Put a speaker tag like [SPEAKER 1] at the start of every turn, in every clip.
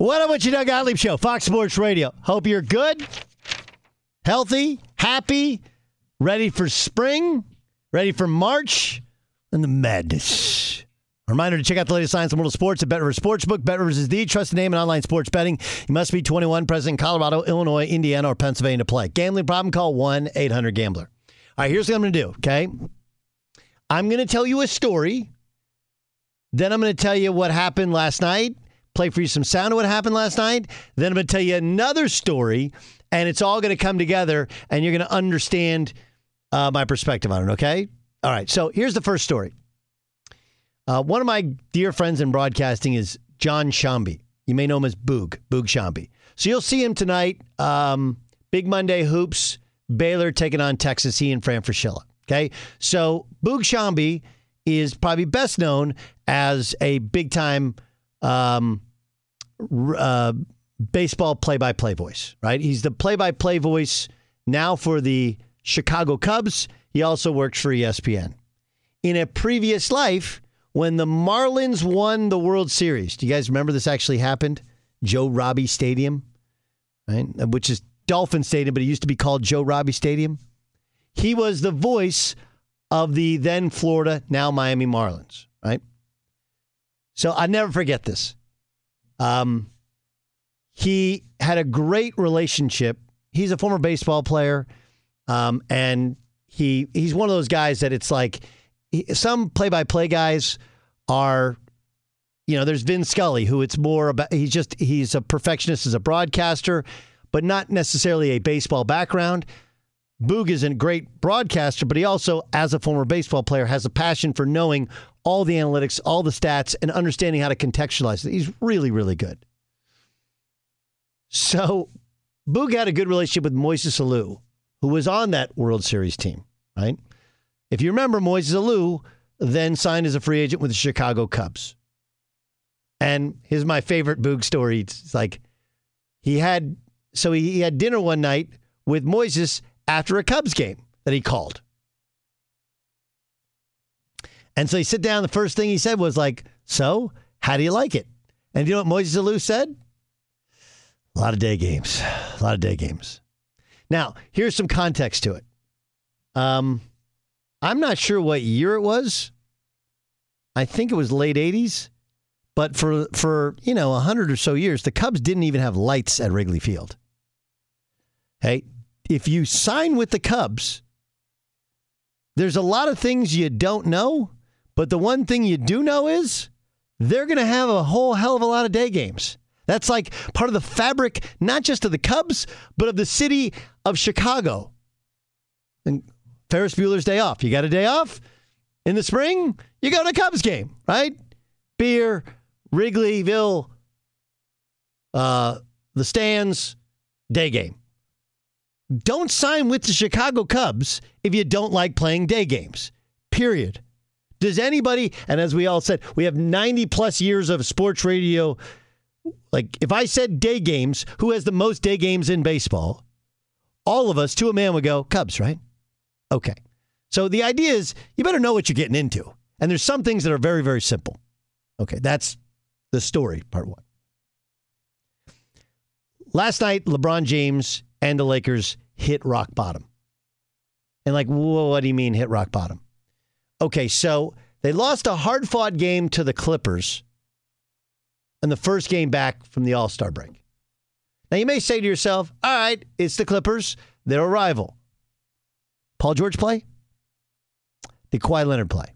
[SPEAKER 1] What up you, Doug Gottlieb Show, Fox Sports Radio. Hope you're good, healthy, happy, ready for spring, ready for March, and the madness. Reminder to check out the latest science and world of sports at BetRivers Sportsbook. BetRivers is the trusted name in online sports betting. You must be 21, present in Colorado, Illinois, Indiana, or Pennsylvania to play. Gambling problem? Call 1-800-GAMBLER. All right, here's what I'm going to do, okay? I'm going to tell you a story. Then I'm going to tell you what happened last night play for you some sound of what happened last night. Then I'm going to tell you another story, and it's all going to come together, and you're going to understand uh, my perspective on it, okay? All right, so here's the first story. Uh, one of my dear friends in broadcasting is John Sciambi. You may know him as Boog, Boog Sciambi. So you'll see him tonight. Um, Big Monday Hoops, Baylor taking on Texas, he and Fran Fraschilla. Okay, so Boog Sciambi is probably best known as a big time um, uh, baseball play by play voice, right? He's the play by play voice now for the Chicago Cubs. He also works for ESPN. In a previous life, when the Marlins won the World Series, do you guys remember this actually happened? Joe Robbie Stadium, right? Which is Dolphin Stadium, but it used to be called Joe Robbie Stadium. He was the voice of the then Florida, now Miami Marlins, right? So I never forget this. Um, he had a great relationship. He's a former baseball player, um, and he he's one of those guys that it's like he, some play-by-play guys are. You know, there's Vin Scully, who it's more about. He's just he's a perfectionist as a broadcaster, but not necessarily a baseball background. Boog is a great broadcaster, but he also, as a former baseball player, has a passion for knowing all the analytics, all the stats, and understanding how to contextualize it. He's really, really good. So Boog had a good relationship with Moises Alou, who was on that World Series team, right? If you remember, Moises Alou then signed as a free agent with the Chicago Cubs. And here's my favorite Boog story. It's like he had so he had dinner one night with Moises after a Cubs game that he called. And so he sit down. The first thing he said was like, "So, how do you like it?" And you know what Moises Alou said? A lot of day games. A lot of day games. Now, here's some context to it. Um, I'm not sure what year it was. I think it was late 80s. But for for you know a hundred or so years, the Cubs didn't even have lights at Wrigley Field. Hey, if you sign with the Cubs, there's a lot of things you don't know, but the one thing you do know is they're going to have a whole hell of a lot of day games. That's like part of the fabric, not just of the Cubs, but of the city of Chicago. And Ferris Bueller's day off. You got a day off in the spring, you go to a Cubs game, right? Beer, Wrigleyville, uh, the stands, day game. Don't sign with the Chicago Cubs if you don't like playing day games. Period. Does anybody, and as we all said, we have 90 plus years of sports radio. Like, if I said day games, who has the most day games in baseball? All of us, to a man, would go, Cubs, right? Okay. So the idea is you better know what you're getting into. And there's some things that are very, very simple. Okay, that's the story, part one. Last night, LeBron James and the Lakers hit rock bottom. And like, what do you mean hit rock bottom? Okay, so they lost a hard fought game to the Clippers in the first game back from the All Star break. Now, you may say to yourself, all right, it's the Clippers, they're a rival. Paul George play? Did Kawhi Leonard play?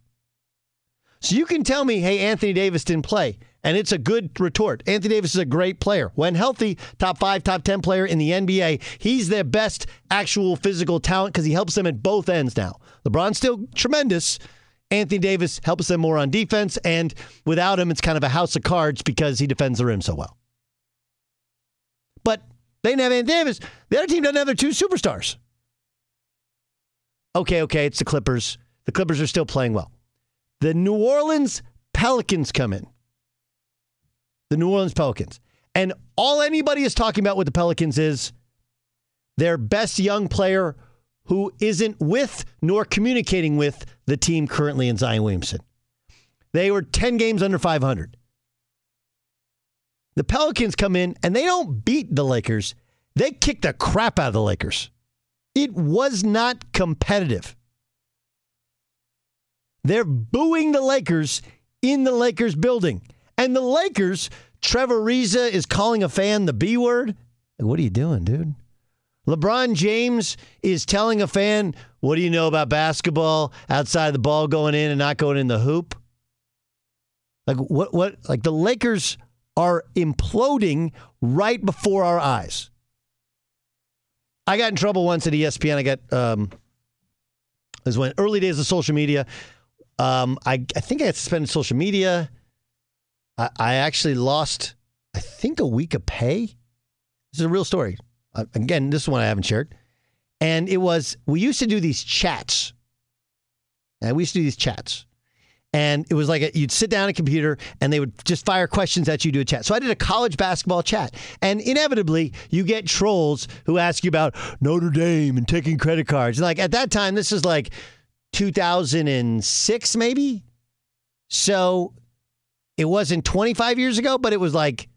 [SPEAKER 1] So you can tell me, hey, Anthony Davis didn't play. And it's a good retort. Anthony Davis is a great player. When healthy, top five, top 10 player in the NBA. He's their best actual physical talent because he helps them at both ends now. LeBron's still tremendous. Anthony Davis helps them more on defense. And without him, it's kind of a house of cards because he defends the rim so well. But They didn't have Anthony Davis. The other team doesn't have their two superstars. Okay, okay, it's the Clippers. The Clippers are still playing well. The New Orleans Pelicans come in. The New Orleans Pelicans. And all anybody is talking about with the Pelicans is their best young player who isn't with nor communicating with the team currently in Zion Williamson. They were 10 games under 500. The Pelicans come in and they don't beat the Lakers. They kick the crap out of the Lakers. It was not competitive. They're booing the Lakers in the Lakers building. And the Lakers, Trevor Ariza is calling a fan the B word. What are you doing, dude? LeBron James is telling a fan, What do you know about basketball outside the ball going in and not going in the hoop? Like, what, what, like the Lakers are imploding right before our eyes. I got in trouble once at ESPN. I got, um, was when early days of social media. Um, I, I think I had suspended social media. I, I actually lost, I think, a week of pay. This is a real story. Uh, again, this is one I haven't shared. And it was, we used to do these chats. And we used to do these chats. And it was like a, you'd sit down at a computer and they would just fire questions at you to a chat. So I did a college basketball chat. And inevitably, you get trolls who ask you about Notre Dame and taking credit cards. And like at that time, this is like 2006, maybe. So it wasn't 25 years ago, but it was like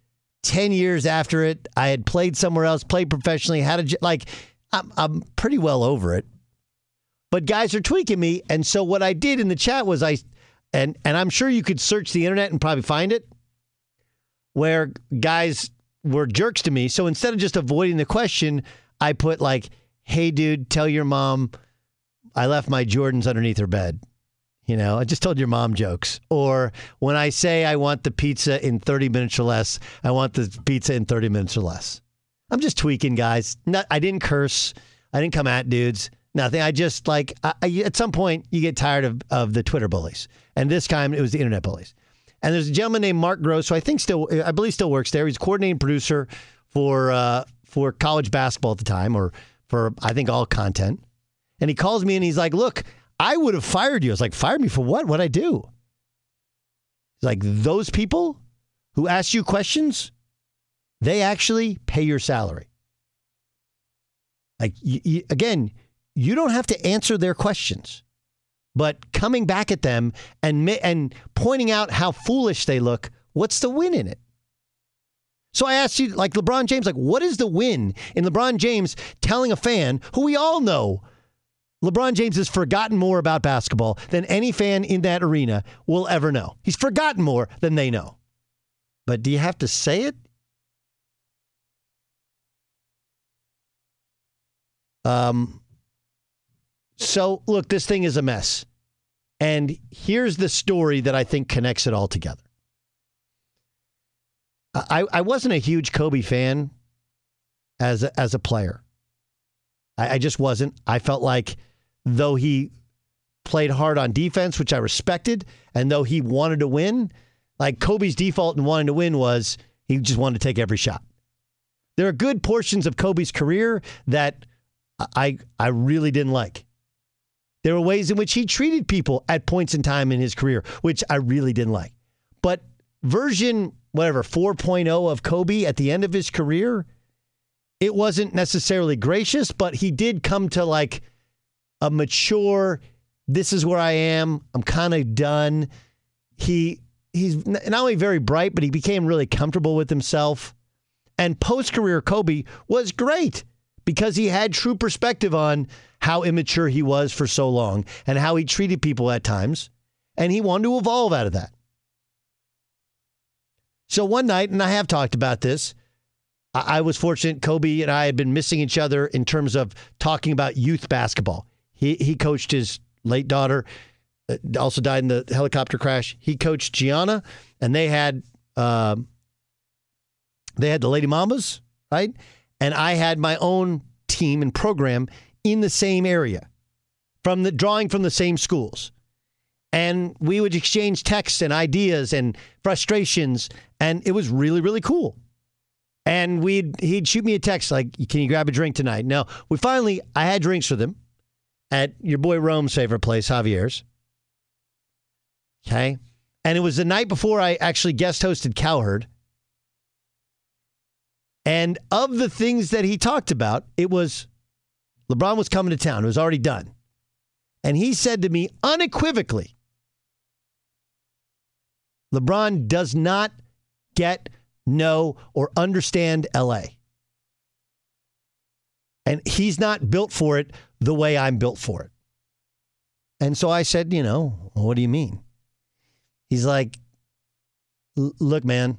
[SPEAKER 1] 10 years after it. I had played somewhere else, played professionally, had a, like, I'm, I'm pretty well over it. But guys are tweaking me. And so what I did in the chat was I, and, and I'm sure you could search the internet and probably find it, where guys were jerks to me. So instead of just avoiding the question, I put like, hey, dude, tell your mom I left my Jordans underneath her bed. You know, I just told your mom jokes. Or when I say I want the pizza in 30 minutes or less, I want the pizza in 30 minutes or less. I'm just tweaking, guys. Not, I didn't curse. I didn't come at dudes. Nothing. I just like, I, I, at some point, you get tired of, of the Twitter bullies. And this time it was the internet bullies. And there's a gentleman named Mark Gross, who I think still, I believe still works there. He's coordinating producer for, uh, for college basketball at the time, or for, I think, all content. And he calls me and he's like, look, I would have fired you. I was like, fired me for what? What'd I do? He's like, those people who ask you questions, they actually pay your salary. Like, again, you don't have to answer their questions, but coming back at them and, and pointing out how foolish they look, what's the win in it? So I asked you, like LeBron James, like, what is the win in LeBron James telling a fan who we all know LeBron James has forgotten more about basketball than any fan in that arena will ever know. He's forgotten more than they know. But do you have to say it? Um, so, look, this thing is a mess. And here's the story that I think connects it all together. I, I wasn't a huge Kobe fan as a, as a player. I, I just wasn't. I felt like though he played hard on defense, which I respected, and though he wanted to win, like Kobe's default in wanting to win was he just wanted to take every shot. There are good portions of Kobe's career that I I really didn't like. There were ways in which he treated people at points in time in his career, which I really didn't like. But version whatever 4.0 of Kobe at the end of his career, it wasn't necessarily gracious, but he did come to like a mature, this is where I am, I'm kind of done. He he's not only very bright, but he became really comfortable with himself. And post career Kobe was great because he had true perspective on how immature he was for so long and how he treated people at times. And he wanted to evolve out of that. So one night, and I have talked about this, I was fortunate. Kobe and I had been missing each other in terms of talking about youth basketball. He he coached his late daughter, uh, also died in the helicopter crash. He coached Gianna, and they had uh, they had the Lady Mambas, right? And I had my own team and program in the same area, from the drawing from the same schools, and we would exchange texts and ideas and frustrations, and it was really really cool. And we'd he'd shoot me a text like, "Can you grab a drink tonight?" No, we finally I had drinks with him at your boy Rome's favorite place, Javier's. Okay, and it was the night before I actually guest hosted Cowherd. And of the things that he talked about, it was LeBron was coming to town. It was already done. And he said to me unequivocally LeBron does not get, know, or understand LA. And he's not built for it the way I'm built for it. And so I said, you know, what do you mean? He's like, look, man,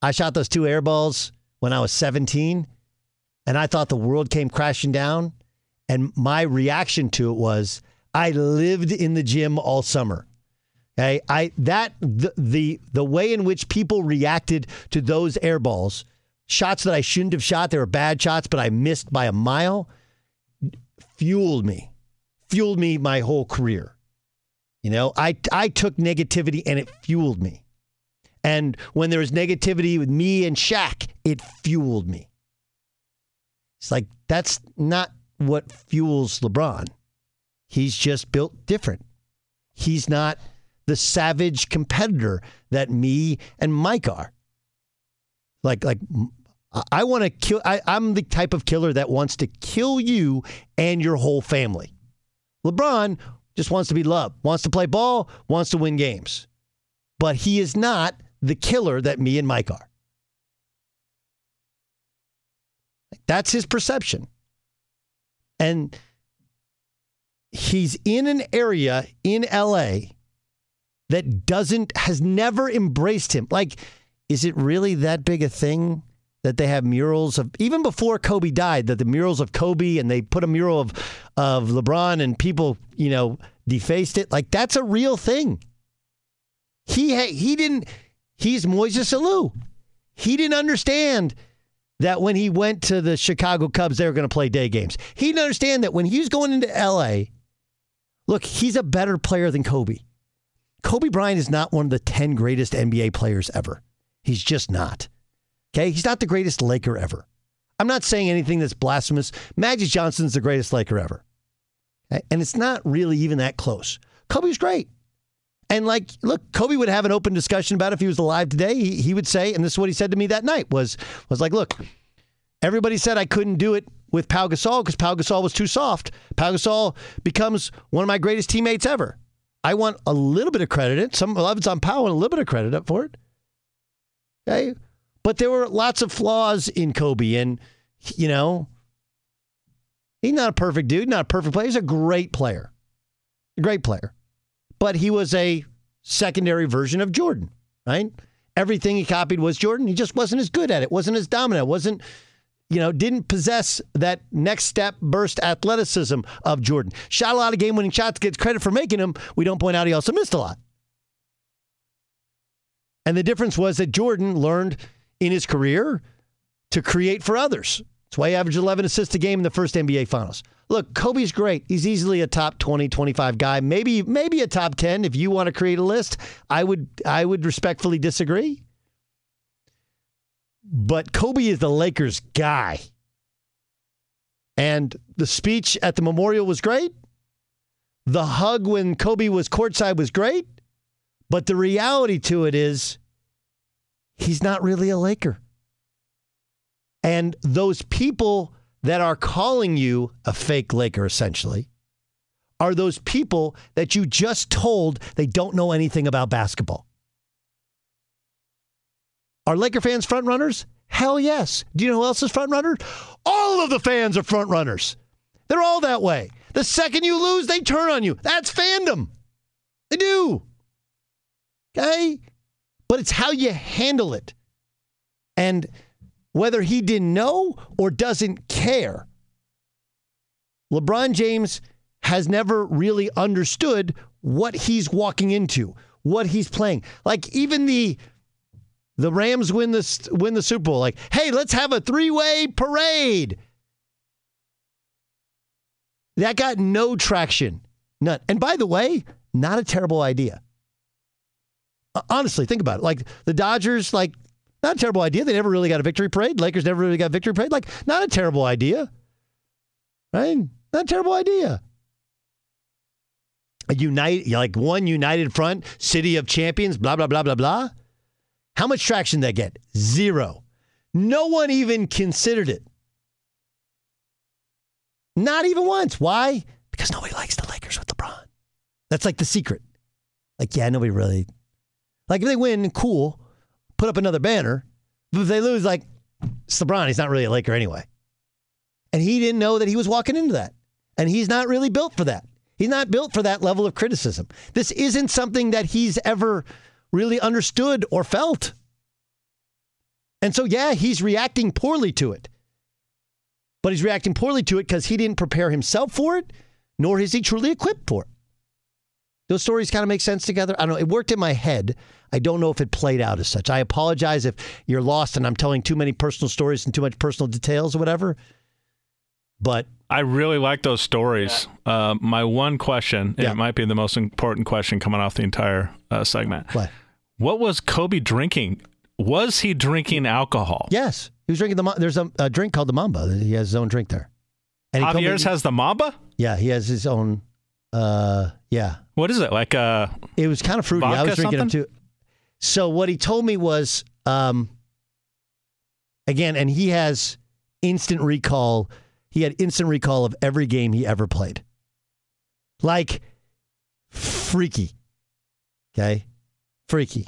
[SPEAKER 1] I shot those two air balls when I was 17 and I thought the world came crashing down. And my reaction to it was I lived in the gym all summer. Okay, I that the, the the way in which people reacted to those air balls, shots that I shouldn't have shot, they were bad shots, but I missed by a mile, fueled me, fueled me my whole career. You know, I I took negativity and it fueled me. And when there was negativity with me and Shaq, it fueled me. It's like that's not what fuels LeBron. He's just built different. He's not the savage competitor that me and Mike are. Like, like I want to kill. I, I'm the type of killer that wants to kill you and your whole family. LeBron just wants to be loved, wants to play ball, wants to win games, but he is not the killer that me and Mike are. That's his perception. And he's in an area in LA that doesn't has never embraced him. Like, is it really that big a thing that they have murals of even before Kobe died? That the murals of Kobe and they put a mural of of LeBron and people, you know, defaced it. Like that's a real thing. He he didn't. He's Moises Alou. He didn't understand that when he went to the Chicago Cubs, they were going to play day games. He didn't understand that when he was going into LA, look, he's a better player than Kobe. Kobe Bryant is not one of the 10 greatest NBA players ever. He's just not. Okay? He's not the greatest Laker ever. I'm not saying anything that's blasphemous. Magic Johnson's the greatest Laker ever. And it's not really even that close. Kobe's great. And like, look, Kobe would have an open discussion about if he was alive today. He, he would say, and this is what he said to me that night was was like, look, everybody said I couldn't do it with Pau Gasol because Pau Gasol was too soft. Pau Gasol becomes one of my greatest teammates ever. I want a little bit of credit. Some of it's on Pau and a little bit of credit up for it. Okay. But there were lots of flaws in Kobe. And, you know, he's not a perfect dude, not a perfect player. He's a great player. A great player. But he was a secondary version of Jordan, right? Everything he copied was Jordan. He just wasn't as good at it, wasn't as dominant, wasn't you know, didn't possess that next step burst athleticism of Jordan. Shot a lot of game winning shots, gets credit for making them. We don't point out he also missed a lot. And the difference was that Jordan learned in his career to create for others. That's why he averaged 11 assists a game in the first NBA Finals. Look, Kobe's great. He's easily a top 20, 25 guy. Maybe maybe a top 10 if you want to create a list. I would I would respectfully disagree. But Kobe is the Lakers guy. And the speech at the memorial was great. The hug when Kobe was courtside was great. But the reality to it is, he's not really a Laker. And those people that are calling you a fake Laker, essentially, are those people that you just told they don't know anything about basketball. Are Laker fans front runners? Hell yes. Do you know who else is front runner? All of the fans are front runners. They're all that way. The second you lose, they turn on you. That's fandom. They do. Okay? But it's how you handle it. And whether he didn't know or doesn't care, LeBron James has never really understood what he's walking into, what he's playing. Like even the the Rams win the win the Super Bowl. Like, hey, let's have a three way parade. That got no traction. None. And by the way, not a terrible idea. Honestly, think about it. Like the Dodgers, like Not a terrible idea. They never really got a victory parade. Lakers never really got a victory parade. Like, not a terrible idea. Right? Not a terrible idea. A unite, like one united front, city of champions, blah, blah, blah, blah, blah. How much traction did that get? Zero. No one even considered it. Not even once. Why? Because nobody likes the Lakers with LeBron. That's like the secret. Like, yeah, nobody really. Like, if they win, cool, put up another banner. But if they lose, like, LeBron. He's not really a Laker anyway. And he didn't know that he was walking into that. And he's not really built for that. He's not built for that level of criticism. This isn't something that he's ever really understood or felt. And so, yeah, he's reacting poorly to it. But he's reacting poorly to it because he didn't prepare himself for it, nor is he truly equipped for it. Those stories kind of make sense together. I don't know. It worked in my head. I don't know if it played out as such. I apologize if you're lost and I'm telling too many personal stories and too much personal details or whatever. But
[SPEAKER 2] I really like those stories. Yeah. Uh, my one question, yeah. it might be the most important question coming off the entire uh, segment.
[SPEAKER 1] What?
[SPEAKER 2] What was Kobe drinking? Was he drinking alcohol?
[SPEAKER 1] Yes, he was drinking the. There's a, a drink called the Mamba. He has his own drink there.
[SPEAKER 2] And Javier's has the Mamba.
[SPEAKER 1] Yeah, he has his own. Uh, yeah.
[SPEAKER 2] What is it like? Uh,
[SPEAKER 1] it was kind of fruity. I was drinking something? it too. So what he told me was, um, again, and he has instant recall. He had instant recall of every game he ever played. Like freaky. Okay, freaky.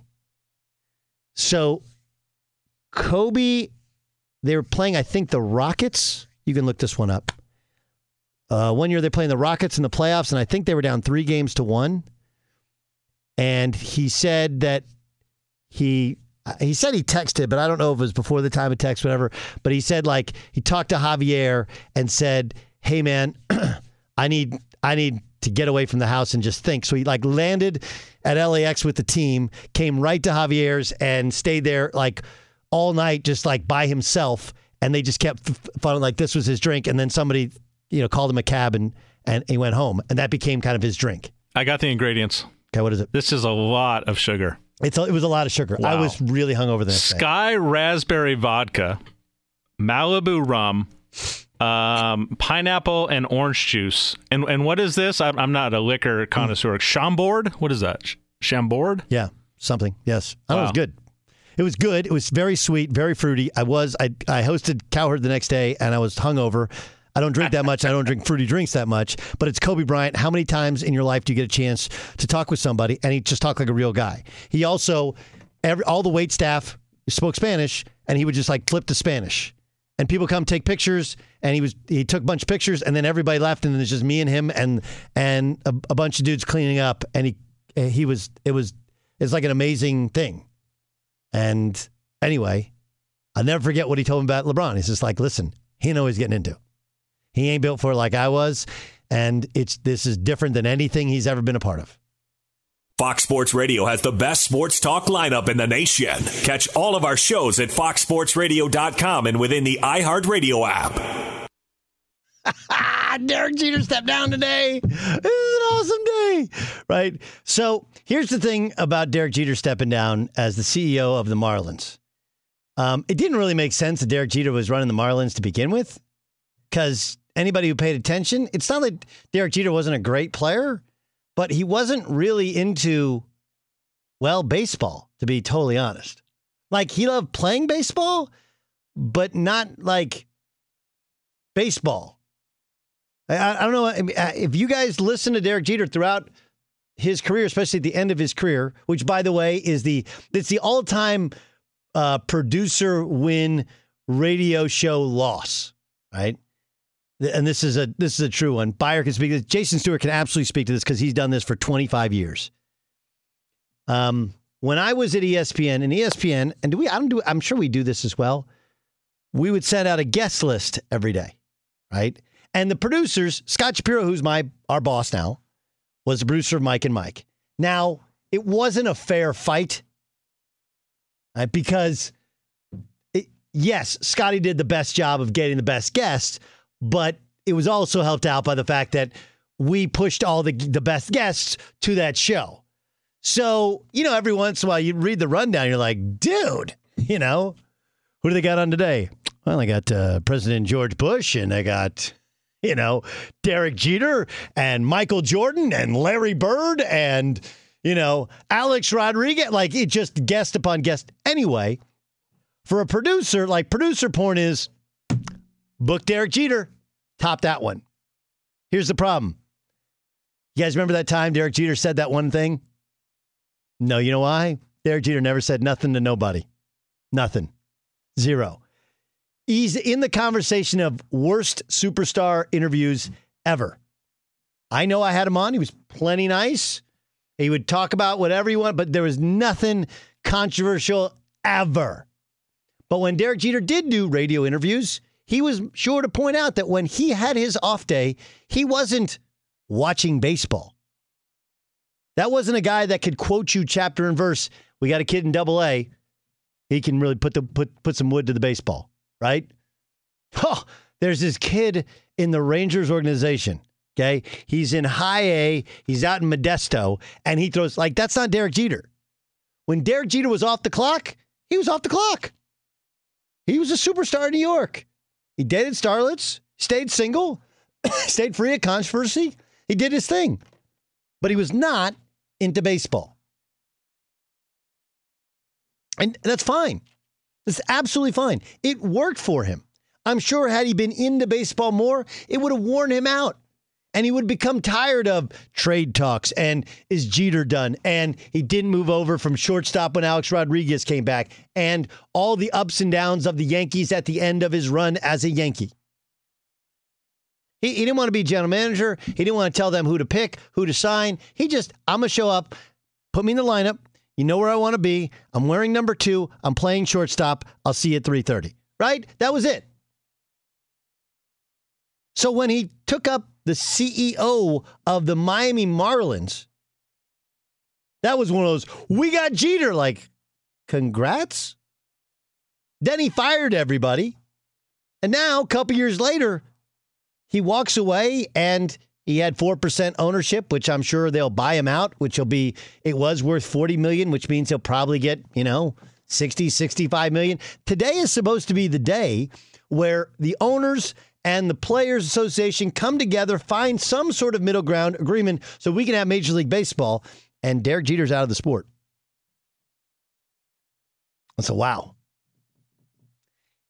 [SPEAKER 1] So Kobe, they were playing, I think, the Rockets. You can look this one up. Uh, one year they're playing the Rockets in the playoffs, and I think they were down three games to one. And he said that he he said he texted, but I don't know if it was before the time of text, whatever. But he said like he talked to Javier and said, "Hey man, I need I need to get away from the house and just think." So he like landed at LAX with the team, came right to Javier's and stayed there like all night, just like by himself. And they just kept fun like this was his drink, and then somebody you know, called him a cab and, and he went home. And that became kind of his drink.
[SPEAKER 2] I got the ingredients.
[SPEAKER 1] Okay, what is it?
[SPEAKER 2] This is a lot of sugar.
[SPEAKER 1] It's a, it was a lot of sugar. Wow. I was really hungover the next
[SPEAKER 2] Sky
[SPEAKER 1] day.
[SPEAKER 2] raspberry vodka, Malibu rum, um, pineapple and orange juice. And and what is this? I'm, I'm not a liquor connoisseur. Mm. Chambord? What is that? Chambord?
[SPEAKER 1] Yeah, something. Yes. Wow. That was good. It was good. It was very sweet, very fruity. I was I I hosted Cowherd the next day and I was hungover I don't drink that much. I don't drink fruity drinks that much. But it's Kobe Bryant. How many times in your life do you get a chance to talk with somebody and he just talked like a real guy? He also, every, all the wait staff spoke Spanish and he would just like flip to Spanish. And people come take pictures, and he was he took a bunch of pictures, and then everybody left, and then it's just me and him and and a, a bunch of dudes cleaning up, and he eh, he was it was it's like an amazing thing. And anyway, I'll never forget what he told me about LeBron. He's just like, listen, he know he's getting into. He ain't built for it like I was, and it's this is different than anything he's ever been a part of.
[SPEAKER 3] Fox Sports Radio has the best sports talk lineup in the nation. Catch all of our shows at foxsportsradio.com and within the iHeartRadio app.
[SPEAKER 1] Derek Jeter stepped down today. This is an awesome day, right? So here's the thing about Derek Jeter stepping down as the CEO of the Marlins. Um, it didn't really make sense that Derek Jeter was running the Marlins to begin with, because anybody who paid attention, it's not that Derek Jeter wasn't a great player, but he wasn't really into, well, baseball, to be totally honest. Like, he loved playing baseball, but not like baseball. I, I don't know uh, if you guys listen to Derek Jeter throughout his career, especially at the end of his career, which, by the way, is the it's the all time uh, producer win radio show loss, right? And this is a this is a true one. Buyer can speak. Jason Stewart can absolutely speak to this because he's done this for 25 years. Um, when I was at ESPN and ESPN, and do we? I don't do. I'm sure we do this as well. We would send out a guest list every day, right? And the producers, Scott Shapiro, who's my our boss now, was the producer of Mike and Mike. Now it wasn't a fair fight, right? Because it, yes, Scotty did the best job of getting the best guests but it was also helped out by the fact that we pushed all the the best guests to that show. So, you know, every once in a while you read the rundown, you're like, dude, You know, who do they got on today? Well, they got uh, President George Bush, and I got you know Derek Jeter and Michael Jordan and Larry Bird and you know Alex Rodriguez. Like it just guest upon guest. Anyway, for a producer, like producer porn is book Derek Jeter, top that one. Here's the problem. You guys remember that time Derek Jeter said that one thing? No, you know why? Derek Jeter never said nothing to nobody. Nothing. Zero. He's in the conversation of worst superstar interviews ever. I know I had him on. He was plenty nice. He would talk about whatever he wanted, but there was nothing controversial ever. But when Derek Jeter did do radio interviews, he was sure to point out that when he had his off day, he wasn't watching baseball. That wasn't a guy that could quote you chapter and verse. We got a kid in double A. He can really put the put put some wood to the baseball, right? Oh, there's this kid in the Rangers organization. Okay. He's in high A, he's out in Modesto, and he throws like that's not Derek Jeter. When Derek Jeter was off the clock, he was off the clock. He was a superstar in New York. He dated starlets, stayed single, stayed free of controversy. He did his thing. But he was not into baseball. And that's fine. That's absolutely fine. It worked for him. I'm sure had he been into baseball more, it would have worn him out. And he would become tired of trade talks and is Jeter done? And he didn't move over from shortstop when Alex Rodriguez came back and all the ups and downs of the Yankees at the end of his run as a Yankee. He, he didn't want to be general manager. He didn't want to tell them who to pick, who to sign. He just, I'm going to show up, put me in the lineup. You know where I want to be. I'm wearing number two. I'm playing shortstop. I'll see you at 3:30. Right? That was it. So when he took up the CEO of the Miami Marlins, that was one of those, we got Jeter, like, congrats. Then he fired everybody. And now, a couple years later, he walks away and he had 4% ownership, which I'm sure they'll buy him out, which will be, it was worth 40 million, which means he'll probably get, you know, 60, 65 million. Today is supposed to be the day where the owners and the Players Association come together, find some sort of middle ground agreement so we can have Major League Baseball and Derek Jeter's out of the sport. That's a wow.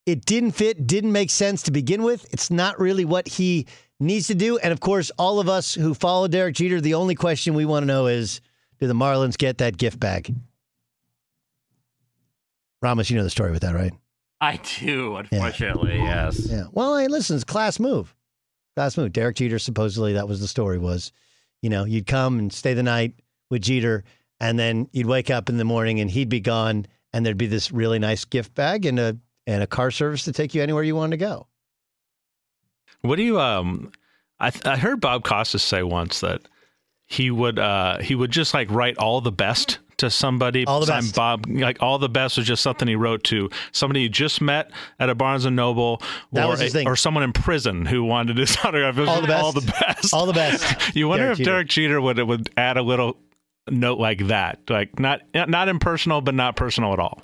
[SPEAKER 1] It didn't fit, didn't make sense to begin with. It's not really what he needs to do. And of course, all of us who follow Derek Jeter, the only question we want to know is do the Marlins get that gift bag? Ramos, you know the story with that, right?
[SPEAKER 4] I do, unfortunately, yeah. yes.
[SPEAKER 1] Yeah. Well, hey, listen, it's class move. Class move. Derek Jeter, supposedly, that was the story was, you know, you'd come and stay the night with Jeter, and then you'd wake up in the morning and he'd be gone, and there'd be this really nice gift bag and a and a car service to take you anywhere you wanted to go.
[SPEAKER 2] What do you um I I heard Bob Costas say once that he would uh he would just like write all the best to somebody.
[SPEAKER 1] All the best.
[SPEAKER 2] Bob, like all the best was just something he wrote to somebody he just met at a Barnes and Noble, or a- or someone in prison who wanted his autograph.
[SPEAKER 1] All the best.
[SPEAKER 2] All the best.
[SPEAKER 1] All the best.
[SPEAKER 2] you wonder
[SPEAKER 1] Derek
[SPEAKER 2] if
[SPEAKER 1] Jeter.
[SPEAKER 2] Derek Jeter would would add a little note like that, like not not impersonal, but not personal at all.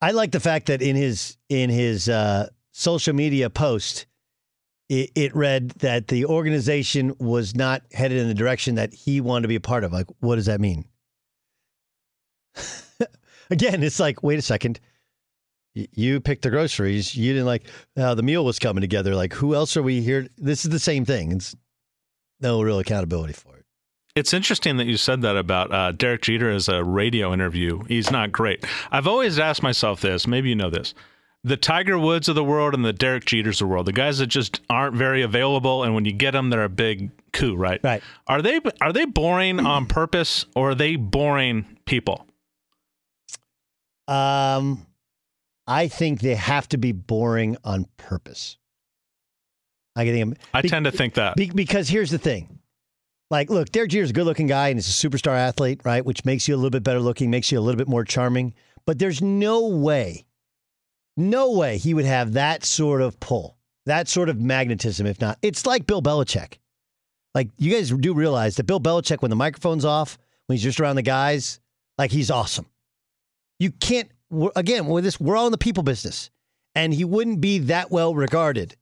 [SPEAKER 1] I like the fact that in his in his uh, social media post, it, it read that the organization was not headed in the direction that he wanted to be a part of. Like, what does that mean? Again, it's like, wait a second. Y- You picked the groceries. You didn't like uh, the meal was coming together. Like, who else are we here? This is the same thing. It's no real accountability for it.
[SPEAKER 2] It's interesting that you said that about uh, Derek Jeter as a radio interview. He's not great. I've always asked myself this. Maybe you know this. The Tiger Woods of the world and the Derek Jeters of the world, the guys that just aren't very available, and when you get them, they're a big coup, right?
[SPEAKER 1] Right.
[SPEAKER 2] Are they are they boring on purpose, or are they boring people?
[SPEAKER 1] Um, I think they have to be boring on purpose. I think
[SPEAKER 2] I
[SPEAKER 1] be-
[SPEAKER 2] tend to think that.
[SPEAKER 1] Be- because here's the thing. Like, look, Derek Jeter's a good looking guy and he's a superstar athlete, right? Which makes you a little bit better looking, makes you a little bit more charming. But there's no way, no way he would have that sort of pull, that sort of magnetism, if not. It's like Bill Belichick. Like, you guys do realize that Bill Belichick, when the microphone's off, when he's just around the guys, like, he's awesome. You can't again, with this, we're all in the people business, and he wouldn't be that well regarded.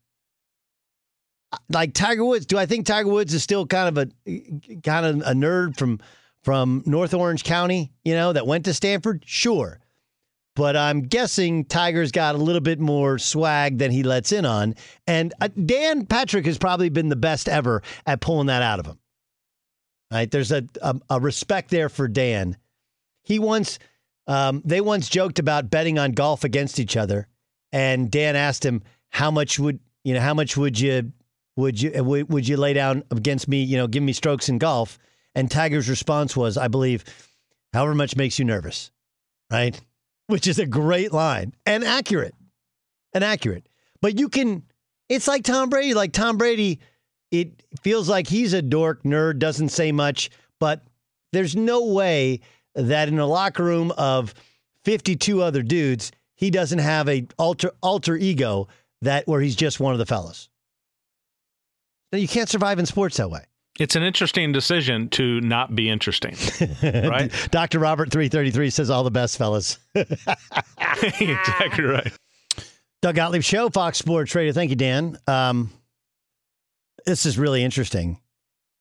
[SPEAKER 1] Like Tiger Woods, do I think Tiger Woods is still kind of a kind of a nerd from from North Orange County, you know, that went to Stanford? Sure. But I'm guessing Tiger's got a little bit more swag than he lets in on. And uh, Dan Patrick has probably been the best ever at pulling that out of him. Right? There's a, a, a respect there for Dan. He once, um, they once joked about betting on golf against each other. And Dan asked him, how much would, you know, how much would you, would you, would, would you lay down against me, you know, give me strokes in golf? And Tiger's response was, I believe, however much makes you nervous, right? Which is a great line and accurate. And accurate. But you can, it's like Tom Brady. Like Tom Brady, it feels like he's a dork, nerd, doesn't say much, but there's no way that in a locker room of 52 other dudes, he doesn't have a alter alter ego that where he's just one of the fellas. You can't survive in sports that way.
[SPEAKER 2] It's an interesting decision to not be interesting, right?
[SPEAKER 1] Dr. Robert 333 says all the best, fellas.
[SPEAKER 2] exactly right.
[SPEAKER 1] Doug Gottlieb Show, Fox Sports Radio. Thank you, Dan. Um, this is really interesting.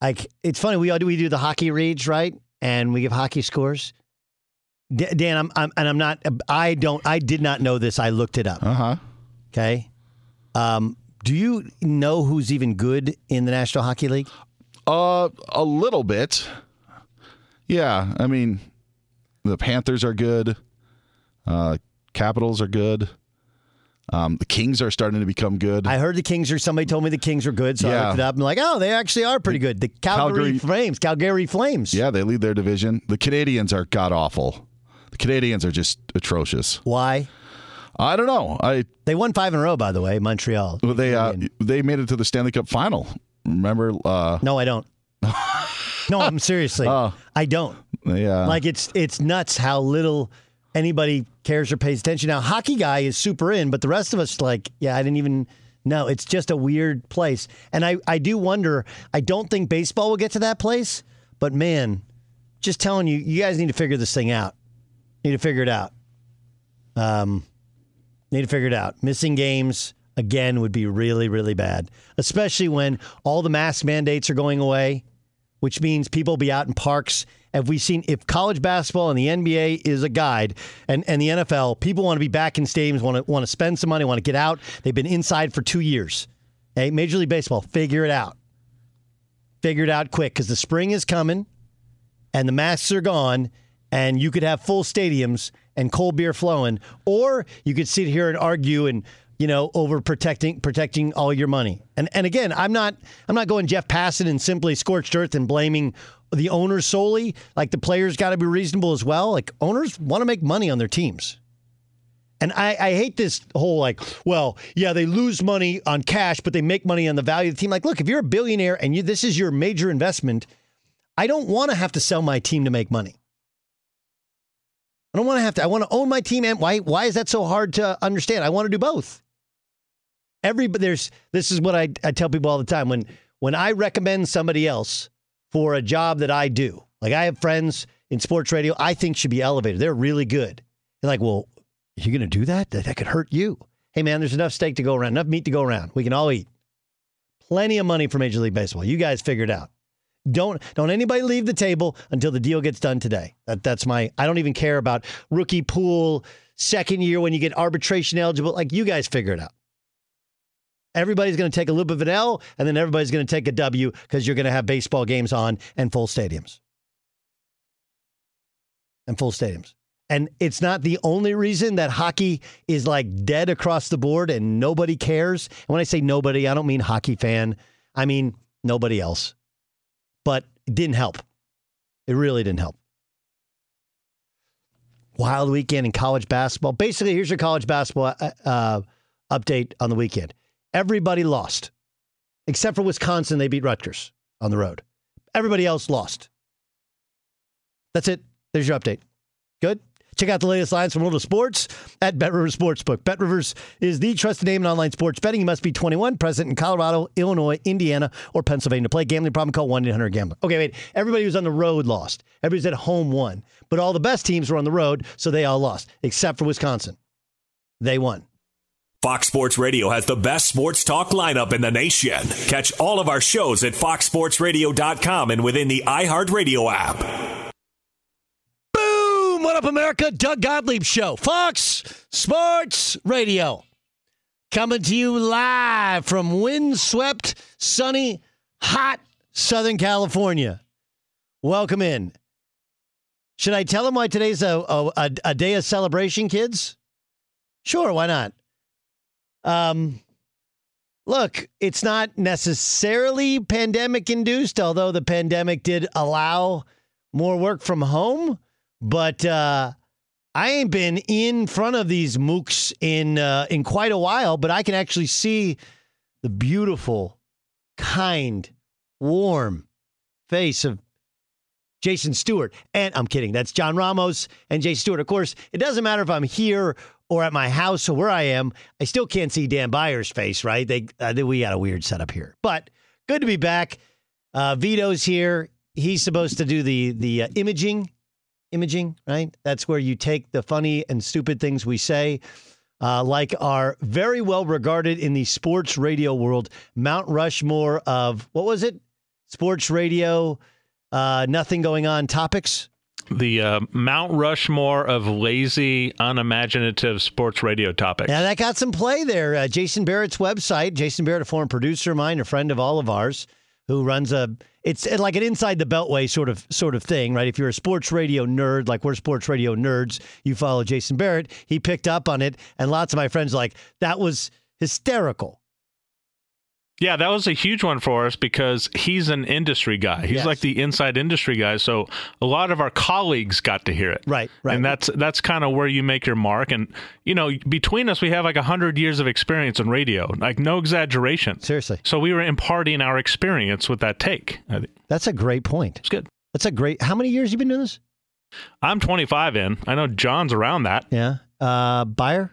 [SPEAKER 1] Like, it's funny. We all do we do the hockey reads, right? And we give hockey scores. D- Dan, I'm, I'm and I'm not. I don't. I did not know this. I looked it up.
[SPEAKER 5] Uh huh.
[SPEAKER 1] Okay. Um, do you know who's even good in the National Hockey League?
[SPEAKER 5] Uh, a little bit. Yeah, I mean, the Panthers are good. Uh, Capitals are good. Um, the Kings are starting to become good.
[SPEAKER 1] I heard the Kings are. Somebody told me the Kings are good, so I
[SPEAKER 5] Yeah.
[SPEAKER 1] looked it up. and like, oh, they actually are pretty good. The Calgary,
[SPEAKER 5] Calgary-
[SPEAKER 1] Flames, Calgary Flames.
[SPEAKER 5] yeah, they lead their division. The Canadiens are god awful. The Canadiens are just atrocious.
[SPEAKER 1] Why?
[SPEAKER 5] I don't know. I
[SPEAKER 1] They won five in a row, by the way. Montreal.
[SPEAKER 5] well, they uh, they made it to the Stanley Cup final. Remember? Uh,
[SPEAKER 1] No, I don't. no, I'm seriously.
[SPEAKER 5] Oh.
[SPEAKER 1] I don't.
[SPEAKER 5] uh,
[SPEAKER 1] Like it's it's nuts how little anybody cares or pays attention. Now, hockey guy is super in, but the rest of us like, yeah, I didn't even know. It's just a weird place. And I I do wonder, I don't think baseball will get to that place, but man, just telling you, you guys need to figure this thing out. Need to figure it out. Um need to figure it out. Missing games again would be really really bad, especially when all the mask mandates are going away which means people will be out in parks. Have we seen if college basketball and the NBA is a guide, and, and the NFL, people want to be back in stadiums, want to want to spend some money, want to get out. They've been inside for two years. Hey, Major League Baseball, figure it out. Figure it out quick because the spring is coming, and the masks are gone, and you could have full stadiums and cold beer flowing, or you could sit here and argue and you know over protecting protecting all your money. And and again, I'm not I'm not going Jeff Passan and simply scorched earth and blaming the owners solely. Like the players got to be reasonable as well. Like owners want to make money on their teams. And I, I hate this whole like, well, yeah, they lose money on cash, but they make money on the value of the team. Like, look, if you're a billionaire and you this is your major investment, I don't want to have to sell my team to make money. I don't want to have to. I want to own my team. And why? Why is that so hard to understand? I want to do both. Every there's this is what I, I tell people all the time when when I recommend somebody else for a job that I do. Like I have friends in sports radio I think should be elevated. They're really good. They're like, well, you're going to do that? That that could hurt you. Hey man, there's enough steak to go around, enough meat to go around. We can all eat. Plenty of money for Major League Baseball. You guys figure it out. Don't don't anybody leave the table until the deal gets done today. That, that's my. I don't even care about rookie pool second year when you get arbitration eligible. Like you guys figure it out. Everybody's going to take a little bit of an L, and then everybody's going to take a W because you're going to have baseball games on and full stadiums. And full stadiums. And it's not the only reason that hockey is like dead across the board and nobody cares. And when I say nobody, I don't mean hockey fan. I mean nobody else. But it didn't help. It really didn't help. Wild weekend in college basketball. Basically, here's your college basketball uh, uh, update on the weekend. Everybody lost, except for Wisconsin. They beat Rutgers on the road. Everybody else lost. That's it. There's your update. Good. Check out the latest lines from World of Sports at Bet Rivers Sportsbook. Bet Rivers is the trusted name in online sports betting. You must be 21, present in Colorado, Illinois, Indiana, or Pennsylvania to play. Gambling problem? Call 1 800 Gambler. Okay, wait. Everybody who's on the road lost. Everybody's at home won. But all the best teams were on the road, so they all lost, except for Wisconsin. They won.
[SPEAKER 3] Fox Sports Radio has the best sports talk lineup in the nation. Catch all of our shows at foxsportsradio.com and within the iHeartRadio app.
[SPEAKER 1] Boom! What up, America? Doug Gottlieb Show. Fox Sports Radio. Coming to you live from windswept, sunny, hot Southern California. Welcome in. Should I tell them why today's a, a, a day of celebration, kids? Sure, why not? Um, look, it's not necessarily pandemic induced, although the pandemic did allow more work from home. But uh, I ain't been in front of these mooks in uh, in quite a while. But I can actually see the beautiful, kind, warm face of Jason Stewart. And I'm kidding. That's John Ramos and Jason Stewart. Of course, it doesn't matter if I'm here or at my house or where I am. I still can't see Dan Beyer's face, right? They, uh, we got a weird setup here. But good to be back. Uh, Vito's here. He's supposed to do the the uh, imaging, imaging, right? That's where you take the funny and stupid things we say, uh, like our very well regarded in the sports radio world Mount Rushmore of what was it? Sports radio uh, nothing going on topics.
[SPEAKER 2] The uh, Mount Rushmore of lazy, unimaginative sports radio topics.
[SPEAKER 1] Yeah, that got some play there. Uh, Jason Barrett's website. Jason Barrett, a former producer of mine, a friend of all of ours, who runs a. It's like an inside the beltway sort of sort of thing, right? If you're a sports radio nerd, like we're sports radio nerds, you follow Jason Barrett. He picked up on it, and lots of my friends like that was hysterical.
[SPEAKER 2] Yeah, that was a huge one for us because he's an industry guy. He's
[SPEAKER 1] Yes.
[SPEAKER 2] like the inside industry guy. So a lot of our colleagues got to hear it.
[SPEAKER 1] Right, right.
[SPEAKER 2] And that's that's kind of where you make your mark. And you know, between us, we have like hundred years of experience in radio. Like no exaggeration.
[SPEAKER 1] Seriously,
[SPEAKER 2] So we were imparting our experience with that take.
[SPEAKER 1] That's a great point.
[SPEAKER 2] it's good.
[SPEAKER 1] That's a great. How many years you been doing this?
[SPEAKER 2] I'm 25 in. I know John's around that.
[SPEAKER 1] Yeah. Uh, Beyer?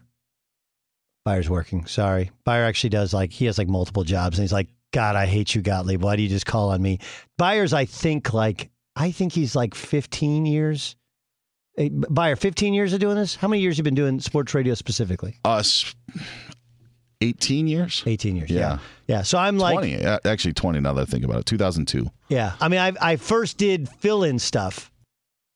[SPEAKER 1] Beyer's working. Sorry. Beyer actually does like, he has like multiple jobs and he's like, God, I hate you, Gottlieb. Why do you just call on me? Beyer's, I think, like, I think he's like 15 years. Hey, Beyer, 15 years of doing this? How many years you been doing sports radio specifically?
[SPEAKER 5] Us, 18 years?
[SPEAKER 1] 18 years.
[SPEAKER 5] Yeah.
[SPEAKER 1] Yeah. So I'm like,
[SPEAKER 5] 20. Uh, Actually, 20 now that I think about it. 2002.
[SPEAKER 1] Yeah. I mean, I, I first did fill in stuff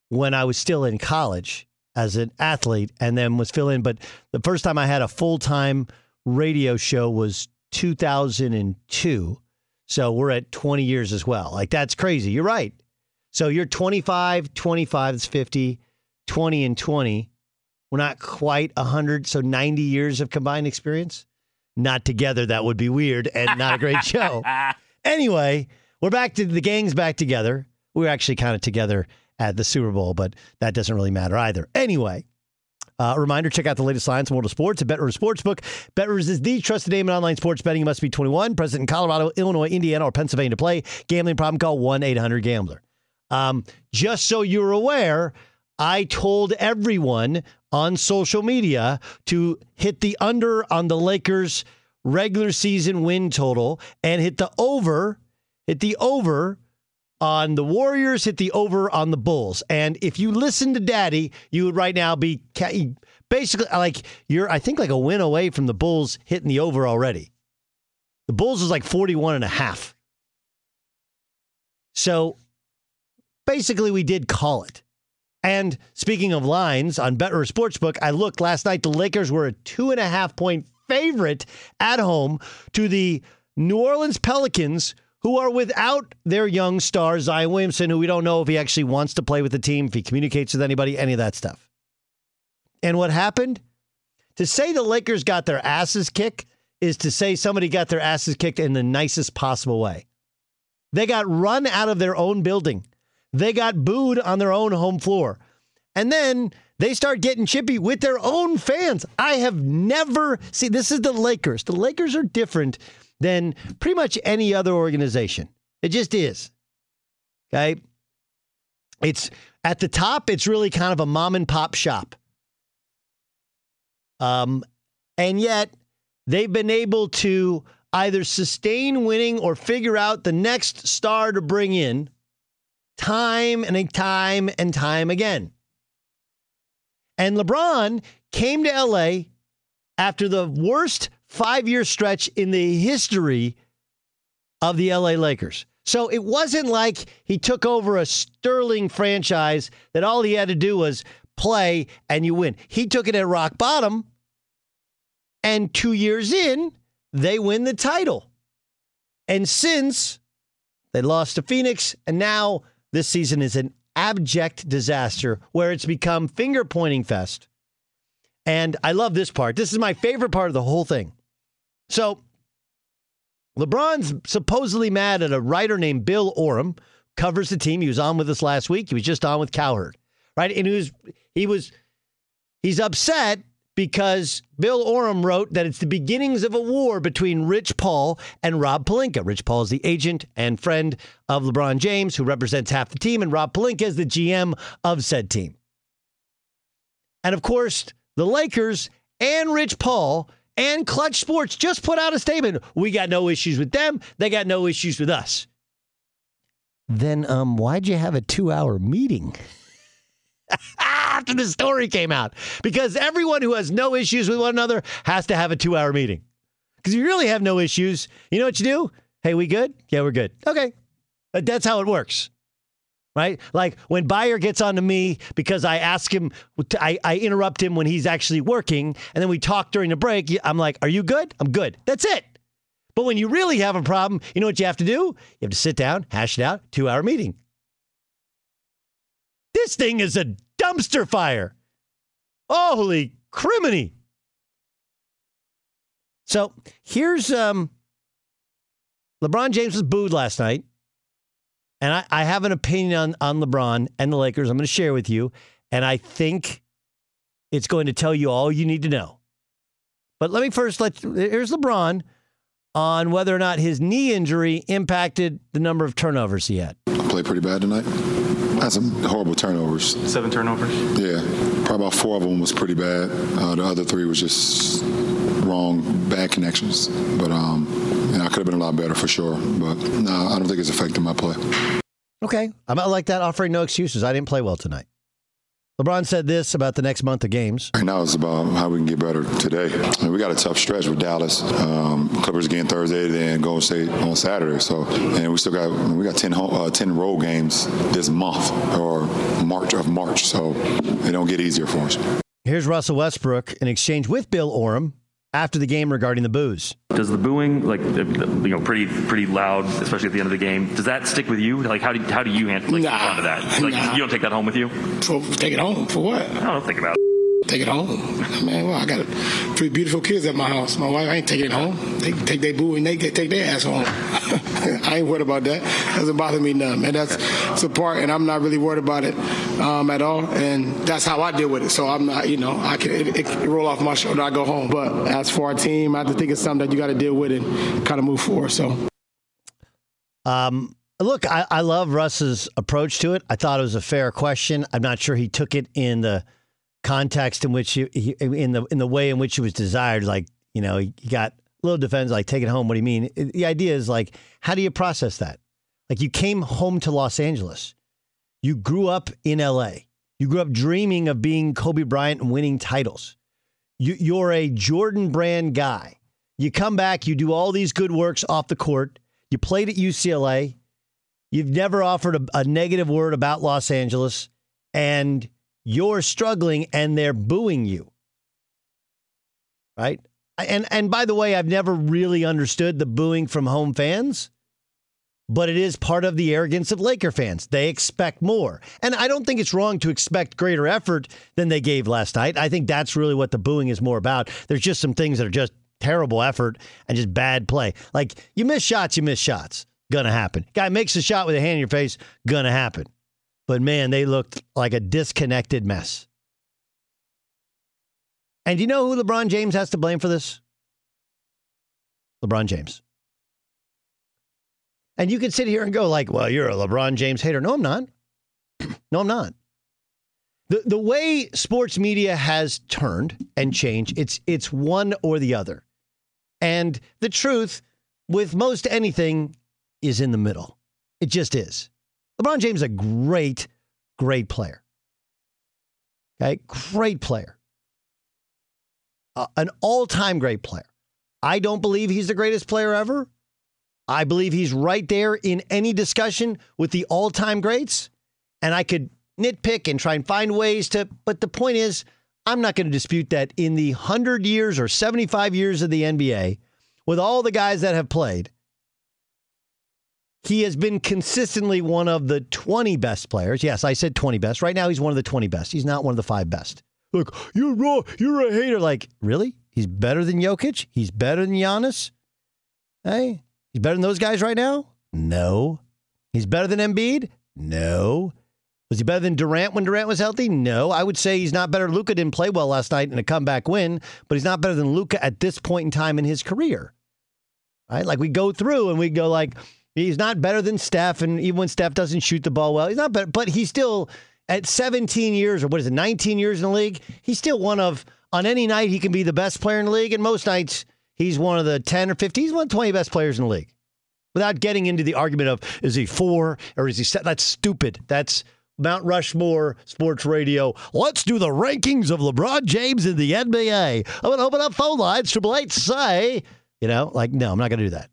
[SPEAKER 1] when I was still in college as an athlete and then was fill in. But the first time I had a full time radio show was 2002. So we're at 20 years as well. Like, that's crazy. You're right. So you're 25, 25 is 50, 20 and 20. We're not quite 100. So 90 years of combined experience. Not together. That would be weird and not a great show. Anyway, we're back to the gang's back together. We were actually kind of together at the Super Bowl, but that doesn't really matter either. Anyway, uh, reminder check out the latest lines in world of sports at BetRivers Sportsbook. BetRivers is the trusted name in online sports betting. You must be 21, present in Colorado, Illinois, Indiana, or Pennsylvania to play. Gambling problem, call 1 800 Gambler. Um, just so you're aware, I told everyone on social media to hit the under on the Lakers regular season win total and hit the over, hit the over on the Warriors, hit the over on the Bulls. And if you listen to Daddy, you would right now be basically uh, like you're, I think, like a win away from the Bulls hitting the over already. The Bulls is like 41 and a half. So basically, we did call it. And speaking of lines on Better Sportsbook, I looked last night. The Lakers were a two and a half point favorite at home to the New Orleans Pelicans, who are without their young star, Zion Williamson, who we don't know if he actually wants to play with the team, if he communicates with anybody, any of that stuff. And what happened? To say the Lakers got their asses kicked is to say somebody got their asses kicked in the nicest possible way. They got run out of their own building. They got booed on their own home floor. And then they start getting chippy with their own fans. I have never seen this is the Lakers. The Lakers are different than pretty much any other organization. It just is. Okay? It's at the top, it's really kind of a mom and pop shop, Um, and yet, they've been able to either sustain winning or figure out the next star to bring in time and time and time again. And LeBron came to LA after the worst five year stretch in the history of the LA Lakers. So it wasn't like he took over a sterling franchise that all he had to do was play and you win. He took it at rock bottom. And two years in, they win the title. And since they lost to Phoenix, and now this season is an abject disaster where it's become finger pointing fest. And I love this part. This is my favorite part of the whole thing. So, LeBron's supposedly mad at a writer named Bill Oram, covers the team. He was on with us last week. He was just on with Cowherd, right? And he was he was he's upset because Bill Oram wrote that it's the beginnings of a war between Rich Paul and Rob Pelinka. Rich Paul is the agent and friend of LeBron James, who represents half the team, and Rob Pelinka is the GM of said team. And of course, the Lakers and Rich Paul and Clutch Sports just put out a statement. We got no issues with them. They got no issues with us. Then um, why'd you have a two hour meeting? After the story came out. Because everyone who has no issues with one another has to have a two hour meeting. Because you really have no issues, you know what you do? Hey, we good? Yeah, we're good. Okay. That's how it works right? Like when Beyer gets on to me because I ask him, I, I interrupt him when he's actually working, and then we talk during the break. I'm like, Are you good? I'm good. That's it. But when you really have a problem, you know what you have to do? You have to sit down, hash it out, two hour meeting. This thing is a dumpster fire. Holy criminy. So here's um, LeBron James was booed last night. And I, I have an opinion on, on LeBron and the Lakers I'm going to share with you. And I think it's going to tell you all you need to know. But let me first let here's LeBron on whether or not his knee injury impacted the number of turnovers he had.
[SPEAKER 6] I played pretty bad tonight. I had some horrible turnovers.
[SPEAKER 7] Seven turnovers?
[SPEAKER 6] Yeah. Probably about four of them was pretty bad. Uh, the other three was just wrong, bad connections. But um, I could have been a lot better for sure. But no, I don't think it's affecting my play.
[SPEAKER 1] Okay. I'm not like that, offering no excuses. I didn't play well tonight. LeBron said this about the next month of games.
[SPEAKER 6] Right now it's about how we can get better today. I mean, we got a tough stretch with Dallas, um, Clippers again Thursday, then Golden State on Saturday. So, and we still got we got 10, home, uh, 10 road games this month or March of March. So it don't get easier for us.
[SPEAKER 1] Here's Russell Westbrook in exchange with Bill Oram after the game regarding the booze.
[SPEAKER 7] Does the booing, like uh, you know, pretty pretty loud, especially at the end of the game, does that stick with you? Like, how do how do you handle like,
[SPEAKER 8] nah,
[SPEAKER 7] that? Like,
[SPEAKER 8] nah.
[SPEAKER 7] you don't take that home with you?
[SPEAKER 8] For, take it home for what?
[SPEAKER 7] I don't think about it.
[SPEAKER 8] Take it home, man. Well, I got three beautiful kids at my house. My wife I ain't taking it home. They take their boo and they get, take their ass home. I ain't worried about that. Doesn't bother me none, and that's it's a part, and I'm not really worried about it um, at all. And that's how I deal with it. So I'm not, you know, I can it, it roll off my shoulder. I go home. But as for our team, I have to think it's something that you got to deal with and kind of move forward. So.
[SPEAKER 1] Um, look, I, I love Russ's approach to it. I thought it was a fair question. I'm not sure he took it in the context in which he, he in the in the way in which it was desired. Like you know, he got little defense, like take it home. What do you mean? The idea is like, how do you process that? Like you came home to Los Angeles, you grew up in L.A., you grew up dreaming of being Kobe Bryant and winning titles. You, you're a Jordan brand guy. You come back, you do all these good works off the court. You played at UCLA. You've never offered a, a negative word about Los Angeles, and you're struggling and they're booing you. Right? And and by the way, I've never really understood the booing from home fans, but it is part of the arrogance of Laker fans. They expect more. And I don't think it's wrong to expect greater effort than they gave last night. I think that's really what the booing is more about. There's just some things that are just terrible effort and just bad play. Like you miss shots, you miss shots. Gonna happen. Guy makes a shot with a hand in your face, gonna happen. But man, they looked like a disconnected mess. And you know who LeBron James has to blame for this? LeBron James. And you can sit here and go like, "Well, you're a LeBron James hater." No, I'm not. no, I'm not. The the way sports media has turned and changed, it's it's one or the other. And the truth with most anything is in the middle. It just is. LeBron James is a great, great player. Okay, great player. Uh, an all-time great player. I don't believe he's the greatest player ever. I believe he's right there in any discussion with the all-time greats. And I could nitpick and try and find ways to, but the point is, I'm not going to dispute that in the 100 years or 75 years of the NBA, with all the guys that have played, he has been consistently one of the 20 best players. Yes, I said 20 best. Right now, he's one of the 20 best. He's not one of the five best. Look, you're wrong. You're a hater. Like, really? He's better than Jokic? He's better than Giannis? Hey, he's better than those guys right now? No. He's better than Embiid? No. Was he better than Durant when Durant was healthy? No. I would say he's not better. Luka didn't play well last night in a comeback win, but he's not better than Luka at this point in time in his career. Right? Like we go through and we go like, he's not better than Steph, and even when Steph doesn't shoot the ball well, he's not better, but he's still at 17 years or what is it, 19 years in the league, he's still one of on any night he can be the best player in the league, and most nights he's one of the 10 or 15, he's one of the 20 best players in the league. Without getting into the argument of is he four or is he set? That's stupid. That's Mount Rushmore Sports Radio. Let's do the rankings of LeBron James in the NBA. I'm going to open up phone lines. Triple Eight say, you know, like, no, I'm not going to do that.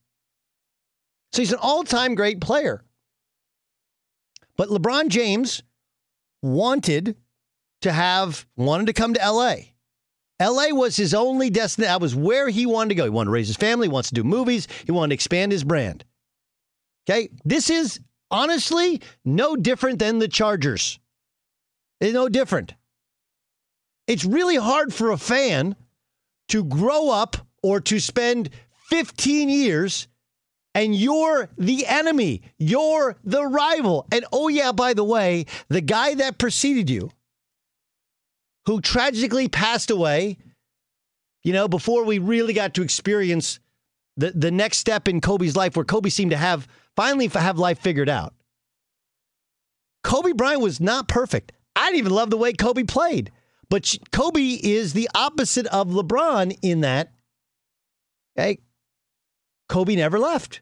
[SPEAKER 1] So he's an all time great player. But LeBron James wanted to have, wanted to come to LA. LA was his only destination. That was where he wanted to go. He wanted to raise his family, wants to do movies, he wanted to expand his brand. Okay. This is honestly no different than the Chargers. It's no different. It's really hard for a fan to grow up or to spend 15 years and you're the enemy. You're the rival. And oh, yeah, by the way, the guy that preceded you, who tragically passed away, you know, before we really got to experience the, the next step in Kobe's life, where Kobe seemed to have finally have life figured out. Kobe Bryant was not perfect. I didn't even love the way Kobe played. But Kobe is the opposite of LeBron in that, okay, Kobe never left.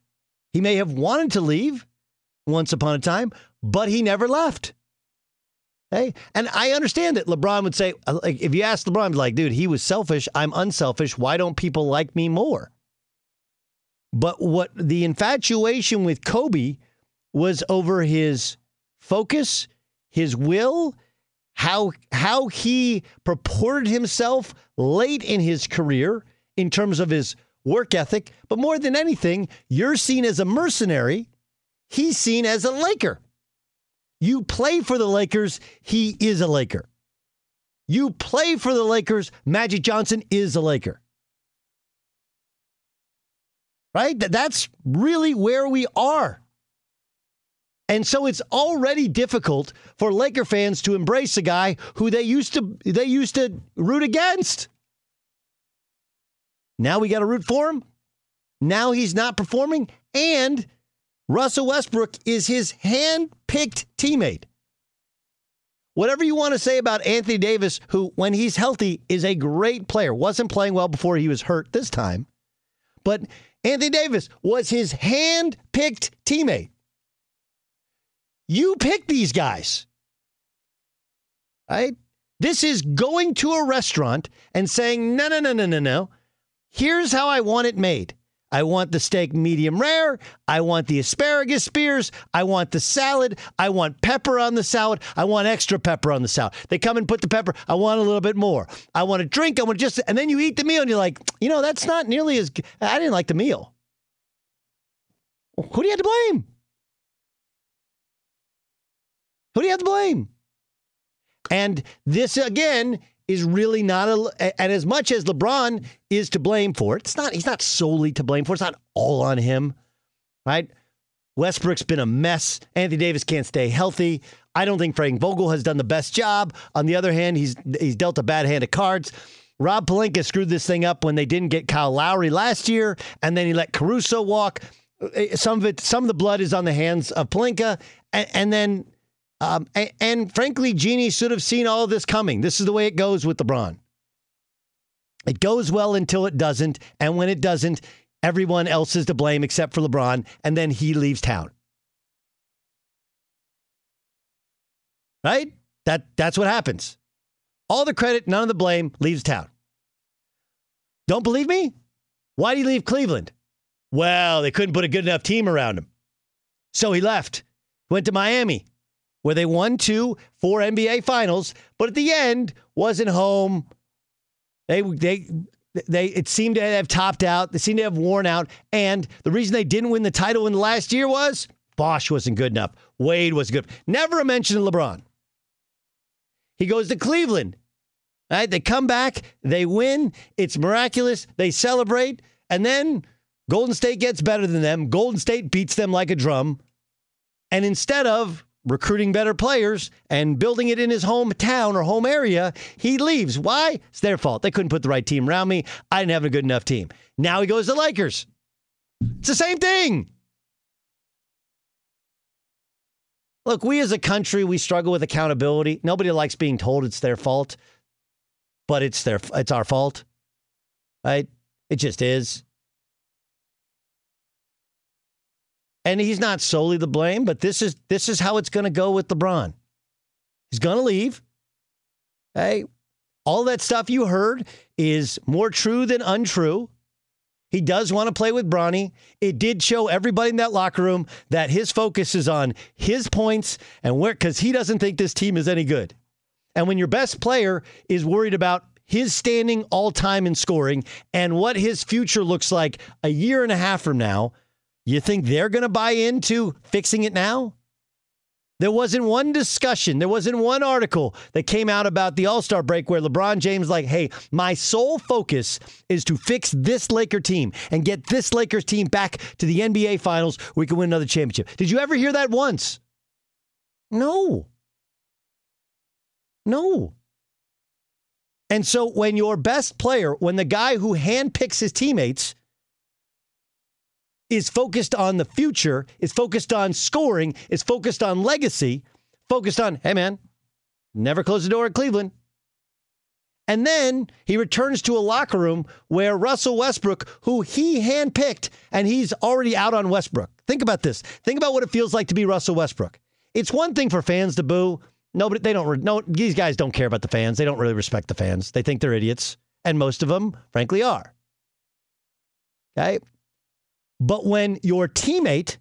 [SPEAKER 1] He may have wanted to leave once upon a time, but he never left. Hey, and I understand that LeBron would say, uh, like, if you ask LeBron, like, dude, he was selfish. I'm unselfish. Why don't people like me more? But what the infatuation with Kobe was over his focus, his will, how how he purported himself late in his career in terms of his work ethic, but more than anything, you're seen as a mercenary, he's seen as a Laker. You play for the Lakers, he is a Laker. You play for the Lakers, Magic Johnson is a Laker. Right? That's really where we are. And so it's already difficult for Laker fans to embrace a guy who they used to they used to root against. Now we got to root for him. Now he's not performing and Russell Westbrook is his hand-picked teammate. Whatever you want to say about Anthony Davis, who, when he's healthy, is a great player, wasn't playing well before he was hurt this time. But Anthony Davis was his hand picked teammate. You pick these guys. Right? This is going to a restaurant and saying, no, no, no, no, no, no. Here's how I want it made. I want the steak medium rare. I want the asparagus spears. I want the salad. I want pepper on the salad. I want extra pepper on the salad. They come and put the pepper. I want a little bit more. I want a drink. I want just, and then you eat the meal and you're like, you know, that's not nearly as, I didn't like the meal. Who do you have to blame? Who do you have to blame? And this again is really not a and as much as LeBron is to blame for it, it's not he's not solely to blame for it. It's not all on him. Right? Westbrook's been a mess. Anthony Davis can't stay healthy. I don't think Frank Vogel has done the best job. On the other hand, he's he's dealt a bad hand of cards. Rob Pelinka screwed this thing up when they didn't get Kyle Lowry last year, and then he let Caruso walk. Eh, some of it, some of the blood is on the hands of Pelinka, and, and then Um, and, and frankly, Jeanie should have seen all this coming. This is the way it goes with LeBron. It goes well until it doesn't. And when it doesn't, everyone else is to blame except for LeBron. And then he leaves town. Right? That, that's what happens. All the credit, none of the blame, leaves town. Don't believe me? Why did he leave Cleveland? Well, they couldn't put a good enough team around him. So he left, went to Miami, where they won two, four NBA finals, but at the end wasn't home. They they they it seemed to have topped out. They seemed to have worn out. And the reason they didn't win the title in the last year was Bosh wasn't good enough. Wade was good. Never a mention of LeBron. He goes to Cleveland. Right? They come back, they win. It's miraculous. They celebrate, and then Golden State gets better than them. Golden State beats them like a drum. And instead of recruiting better players and building it in his hometown or home area, he leaves. Why? It's their fault. They couldn't put the right team around me. I didn't have a good enough team. Now he goes to Lakers. It's the same thing. Look, we as a country, we struggle with accountability. Nobody likes being told it's their fault, but it's their it's our fault. Right? It just is. And he's not solely the blame, but this is this is how it's going to go with LeBron. He's going to leave. Hey, all that stuff you heard is more true than untrue. He does want to play with Bronny. It did show everybody in that locker room that his focus is on his points and where because he doesn't think this team is any good. And when your best player is worried about his standing all time in scoring and what his future looks like a year and a half from now, you think they're going to buy into fixing it now? There wasn't one discussion, there wasn't one article that came out about the All Star break where LeBron James, like, hey, my sole focus is to fix this Laker team and get this Lakers team back to the NBA Finals. We can win another championship. Did you ever hear that once? No. No. And so when your best player, when the guy who handpicks his teammates is focused on the future, is focused on scoring, is focused on legacy, focused on, hey man, never close the door at Cleveland. And then he returns to a locker room where Russell Westbrook, who he handpicked, and he's already out on Westbrook. Think about this. Think about what it feels like to be Russell Westbrook. It's one thing for fans to boo. Nobody, they don't. No, these guys don't care about the fans. They don't really respect the fans. They think they're idiots, and most of them, frankly, are. Okay, but when your teammate,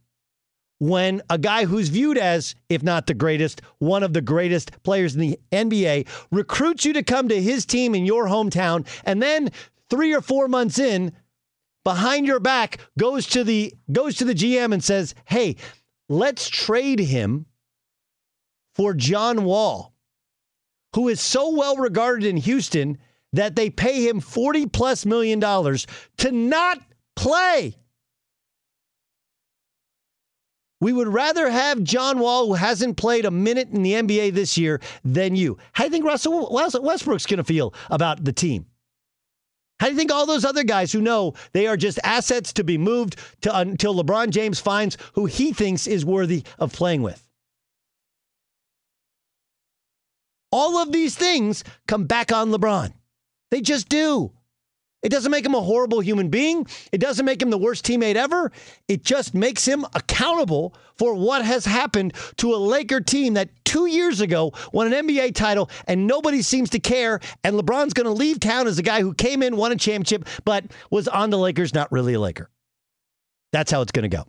[SPEAKER 1] when a guy who's viewed as, if not the greatest, one of the greatest players in the NBA, recruits you to come to his team in your hometown, and then three or four months in, behind your back, goes to the goes to the GM and says, "Hey, let's trade him for John Wall, who is so well regarded in Houston that they pay him 40 plus million dollars to not play." We would rather have John Wall, who hasn't played a minute in the NBA this year, than you. How do you think Russell Westbrook's going to feel about the team? How do you think all those other guys who know they are just assets to be moved to, until LeBron James finds who he thinks is worthy of playing with? All of these things come back on LeBron. They just do. It doesn't make him a horrible human being. It doesn't make him the worst teammate ever. It just makes him accountable for what has happened to a Laker team that two years ago won an NBA title and nobody seems to care. And LeBron's going to leave town as a guy who came in, won a championship, but was on the Lakers, not really a Laker. That's how it's going to go.